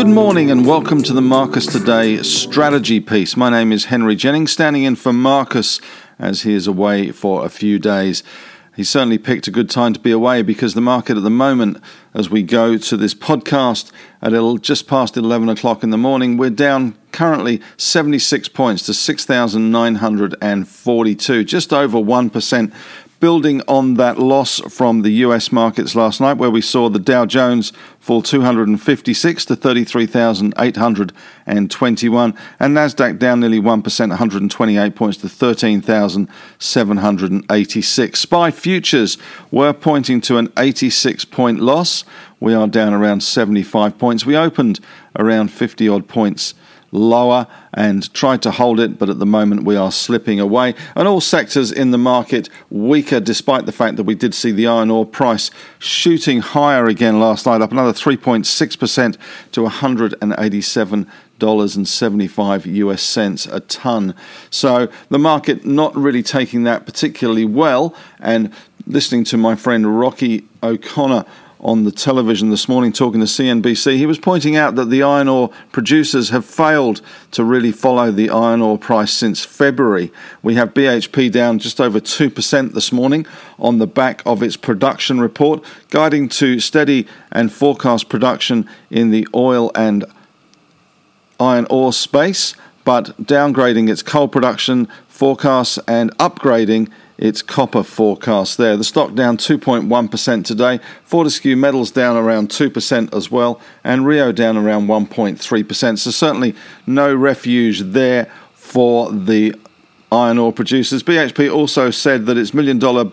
Good morning and welcome to the Marcus Today strategy piece. My name is Henry Jennings, standing in for Marcus as he is away for a few days. He certainly picked a good time to be away because the market at the moment, as we go to this podcast at just past 11 o'clock in the morning, we're down currently 76 points to 6,942, just over 1% building on that loss from the US markets last night, where we saw the Dow Jones fall 256 to 33,821, and Nasdaq down nearly 1%, 128 points to 13,786. SPI futures were pointing to an 86 point loss. We are down around 75 points. We opened around 50 odd points lower and tried to hold it, but at the moment we are slipping away. And all sectors in the market weaker, despite the fact that we did see the iron ore price shooting higher again last night, up another 3.6% to 187 dollars and 75 US cents a ton. So the market not really taking that particularly well and listening to my friend Rocky O'Connor on the television this morning talking to CNBC, he was pointing out that the iron ore producers have failed to really follow the iron ore price since February. We have BHP down just over 2% this morning on the back of its production report, guiding to steady and forecast production in the oil and iron ore space, but downgrading its coal production forecasts and upgrading its copper forecast there. The stock down 2.1% today, Fortescue Metals down around 2% as well, and Rio down around 1.3%. So, certainly no refuge there for the iron ore producers. BHP also said that its million dollar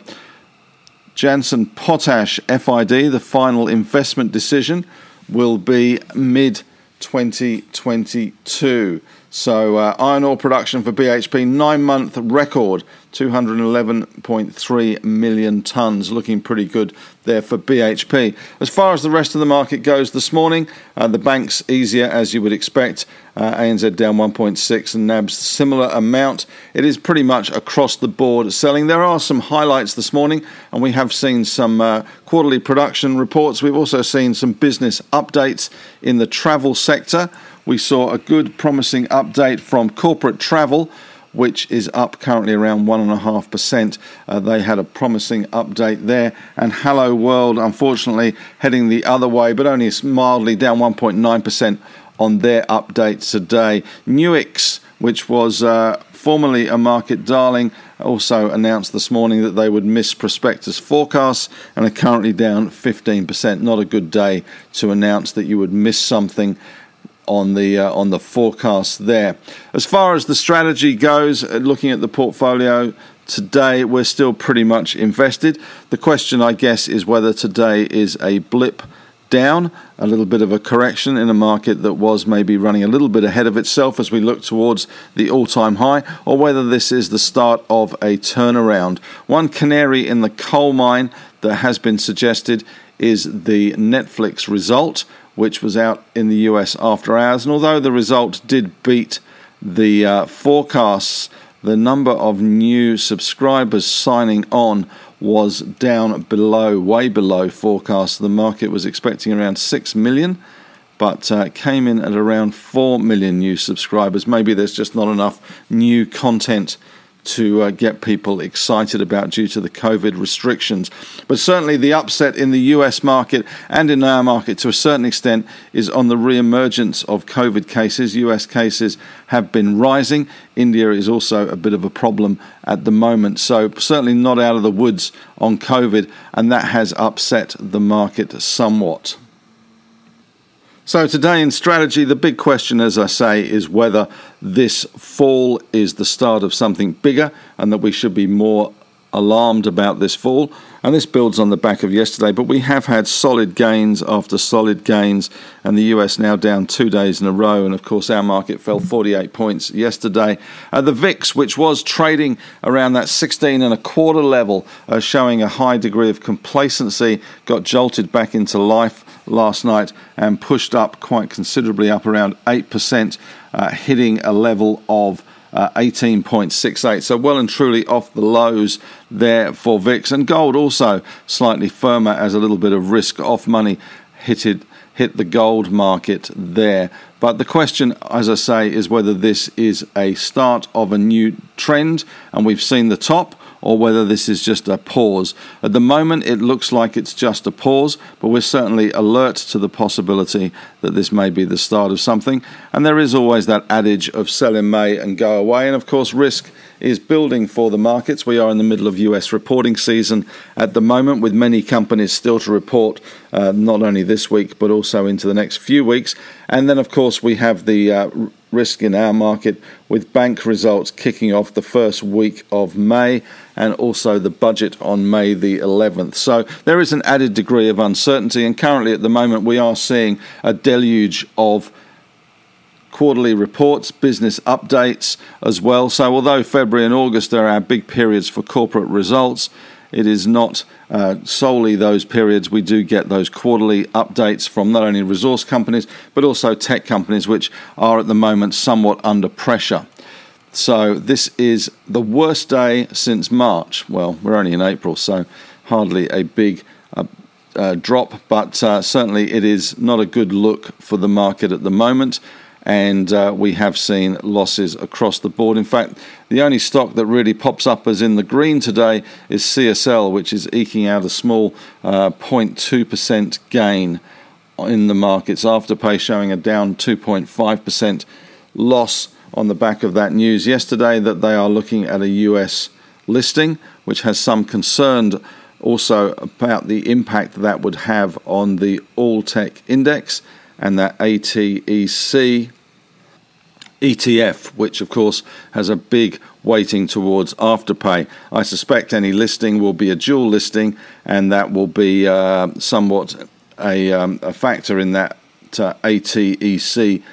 Jansen Potash FID, the final investment decision, will be mid 2022. So, uh, iron ore production for BHP, nine month record 211.3 million tonnes, looking pretty good there for BHP. As far as the rest of the market goes this morning, uh, the banks easier as you would expect. Uh, ANZ down 1.6 and NABS similar amount. It is pretty much across the board selling. There are some highlights this morning, and we have seen some uh, quarterly production reports. We've also seen some business updates in the travel sector. We saw a good, promising update from corporate travel which is up currently around 1.5%. Uh, they had a promising update there. And Helloworld, unfortunately, heading the other way, but only mildly down 1.9% on their update today. Nuix, which was uh, formerly a market darling, also announced this morning that they would miss prospectus forecasts and are currently down 15%. Not a good day to announce that you would miss something on the uh, on the forecast there. As far as the strategy goes, uh, looking at the portfolio today, we're still pretty much invested. The question, I guess, is whether today is a blip down, a little bit of a correction in a market that was maybe running a little bit ahead of itself as we look towards the all time high, or whether this is the start of a turnaround. One canary in the coal mine that has been suggested is the Netflix result which was out in the US after hours. And although the result did beat the uh, forecasts, the number of new subscribers signing on was down below, way below forecast. The market was expecting around 6 million, but uh, came in at around 4 million new subscribers. Maybe there's just not enough new content to uh, get people excited about due to the COVID restrictions. But certainly the upset in the US market and in our market to a certain extent is on the re emergence of COVID cases. US cases have been rising. India is also a bit of a problem at the moment. So, certainly not out of the woods on COVID, and that has upset the market somewhat. So, today in strategy, the big question, as I say, is whether this fall is the start of something bigger and that we should be more alarmed about this fall. And this builds on the back of yesterday, but we have had solid gains after solid gains, and the US now down two days in a row. And of course, our market fell 48 points yesterday. Uh, the VIX, which was trading around that 16 and a quarter level, uh, showing a high degree of complacency, got jolted back into life last night and pushed up quite considerably, up around 8%, uh, hitting a level of uh, 18.68. So well and truly off the lows there for VIX. And gold also slightly firmer as a little bit of risk off money hit it hit the gold market there. But the question, as I say, is whether this is a start of a new trend, and we've seen the top, or whether this is just a pause. At the moment, it looks like it's just a pause, but we're certainly alert to the possibility that this may be the start of something. And there is always that adage of sell in May and go away. And of course, risk is building for the markets. We are in the middle of US reporting season at the moment, with many companies still to report, uh, not only this week, but also into the next few weeks. And then, of course, we have the uh, risk in our market with bank results kicking off the first week of May and also the budget on May the 11th. So there is an added degree of uncertainty, and currently at the moment we are seeing a deluge of quarterly reports, business updates as well. So, although February and August are our big periods for corporate results, it is not uh, solely those periods. We do get those quarterly updates from not only resource companies but also tech companies, which are at the moment somewhat under pressure. So, this is the worst day since March. Well, we're only in April, so hardly a big uh, uh, drop, but uh, certainly it is not a good look for the market at the moment and uh, we have seen losses across the board. In fact, the only stock that really pops up as in the green today is CSL, which is eking out a small uh, 0.2% gain in the markets. Afterpay showing a down 2.5% loss on the back of that news yesterday that they are looking at a US listing, which has some concern also about the impact that would have on the all tech index and that ATEC ETF, which of course has a big weighting towards afterpay. I suspect any listing will be a dual listing, and that will be uh, somewhat a, um, a, factor in that uh, ATEC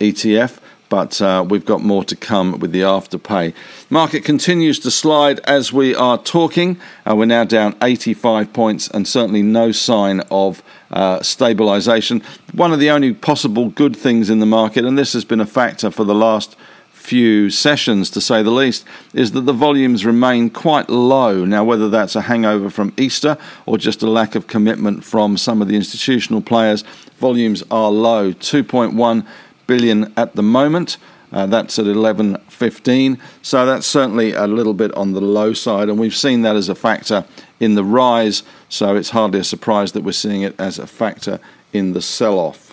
ETF but uh, we've got more to come with the afterpay. Market continues to slide as we are talking. Uh, we're now down 85 points and certainly no sign of uh, stabilization. One of the only possible good things in the market, and this has been a factor for the last few sessions to say the least, is that the volumes remain quite low. Now, whether that's a hangover from Easter or just a lack of commitment from some of the institutional players, volumes are low 2.1 billion at the moment. Uh, that's at 11.15. So that's certainly a little bit on the low side, and we've seen that as a factor in the rise. So it's hardly a surprise that we're seeing it as a factor in the sell off.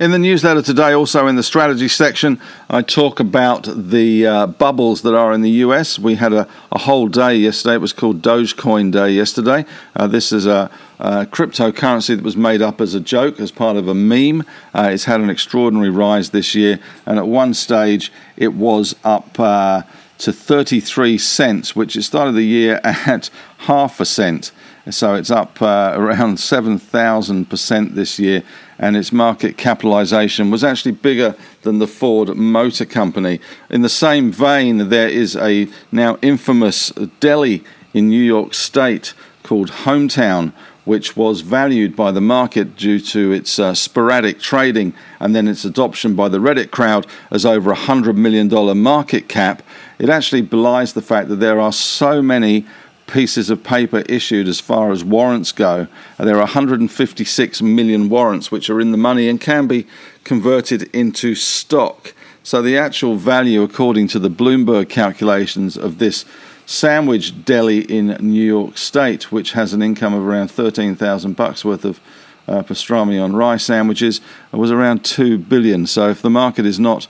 In the newsletter today, also in the strategy section, I talk about the uh, bubbles that are in the US. We had a, a, whole day yesterday. It was called Dogecoin Day yesterday. Uh, this is a, a, cryptocurrency that was made up as a joke, as part of a meme. Uh, it's had an extraordinary rise this year, and at one stage, it was up uh, to 33 cents, which it started the year at half a cent. So it's up uh, around 7,000% this year, and its market capitalization was actually bigger than the Ford Motor Company. In the same vein, there is a now infamous deli in New York State called Hometown, which was valued by the market due to its uh, sporadic trading and then its adoption by the Reddit crowd as over a $100 million market cap. It actually belies the fact that there are so many pieces of paper issued as far as warrants go. There are 156 million warrants which are in the money and can be converted into stock. So the actual value, according to the Bloomberg calculations of this sandwich deli in New York State, which has an income of around 13,000 bucks worth of uh, pastrami on rye sandwiches, was around 2 billion. So if the market is not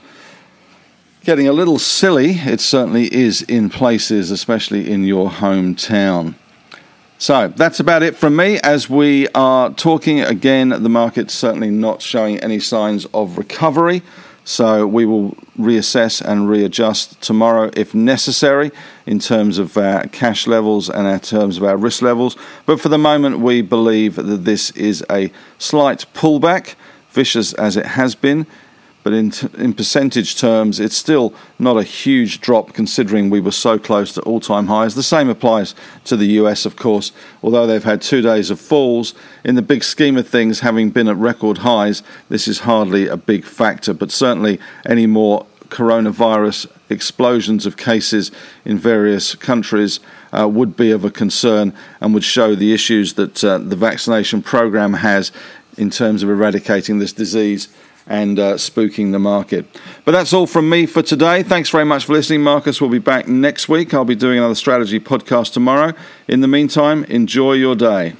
getting a little silly. It certainly is in places, especially in your hometown. So that's about it from me. As we are talking again, the market's certainly not showing any signs of recovery. So we will reassess and readjust tomorrow if necessary in terms of our cash levels and in terms of our risk levels. But for the moment, we believe that this is a slight pullback, vicious as it has been but in, t- in percentage terms, it's still not a huge drop considering we were so close to all time highs. The same applies to the US, of course, although they've had two days of falls. In the big scheme of things, having been at record highs, this is hardly a big factor, but certainly any more coronavirus explosions of cases in various countries uh, would be of a concern and would show the issues that uh, the vaccination program has in terms of eradicating this disease and uh, spooking the market. But that's all from me for today. Thanks very much for listening. Marcus We'll be back next week. I'll be doing another strategy podcast tomorrow. In the meantime, enjoy your day.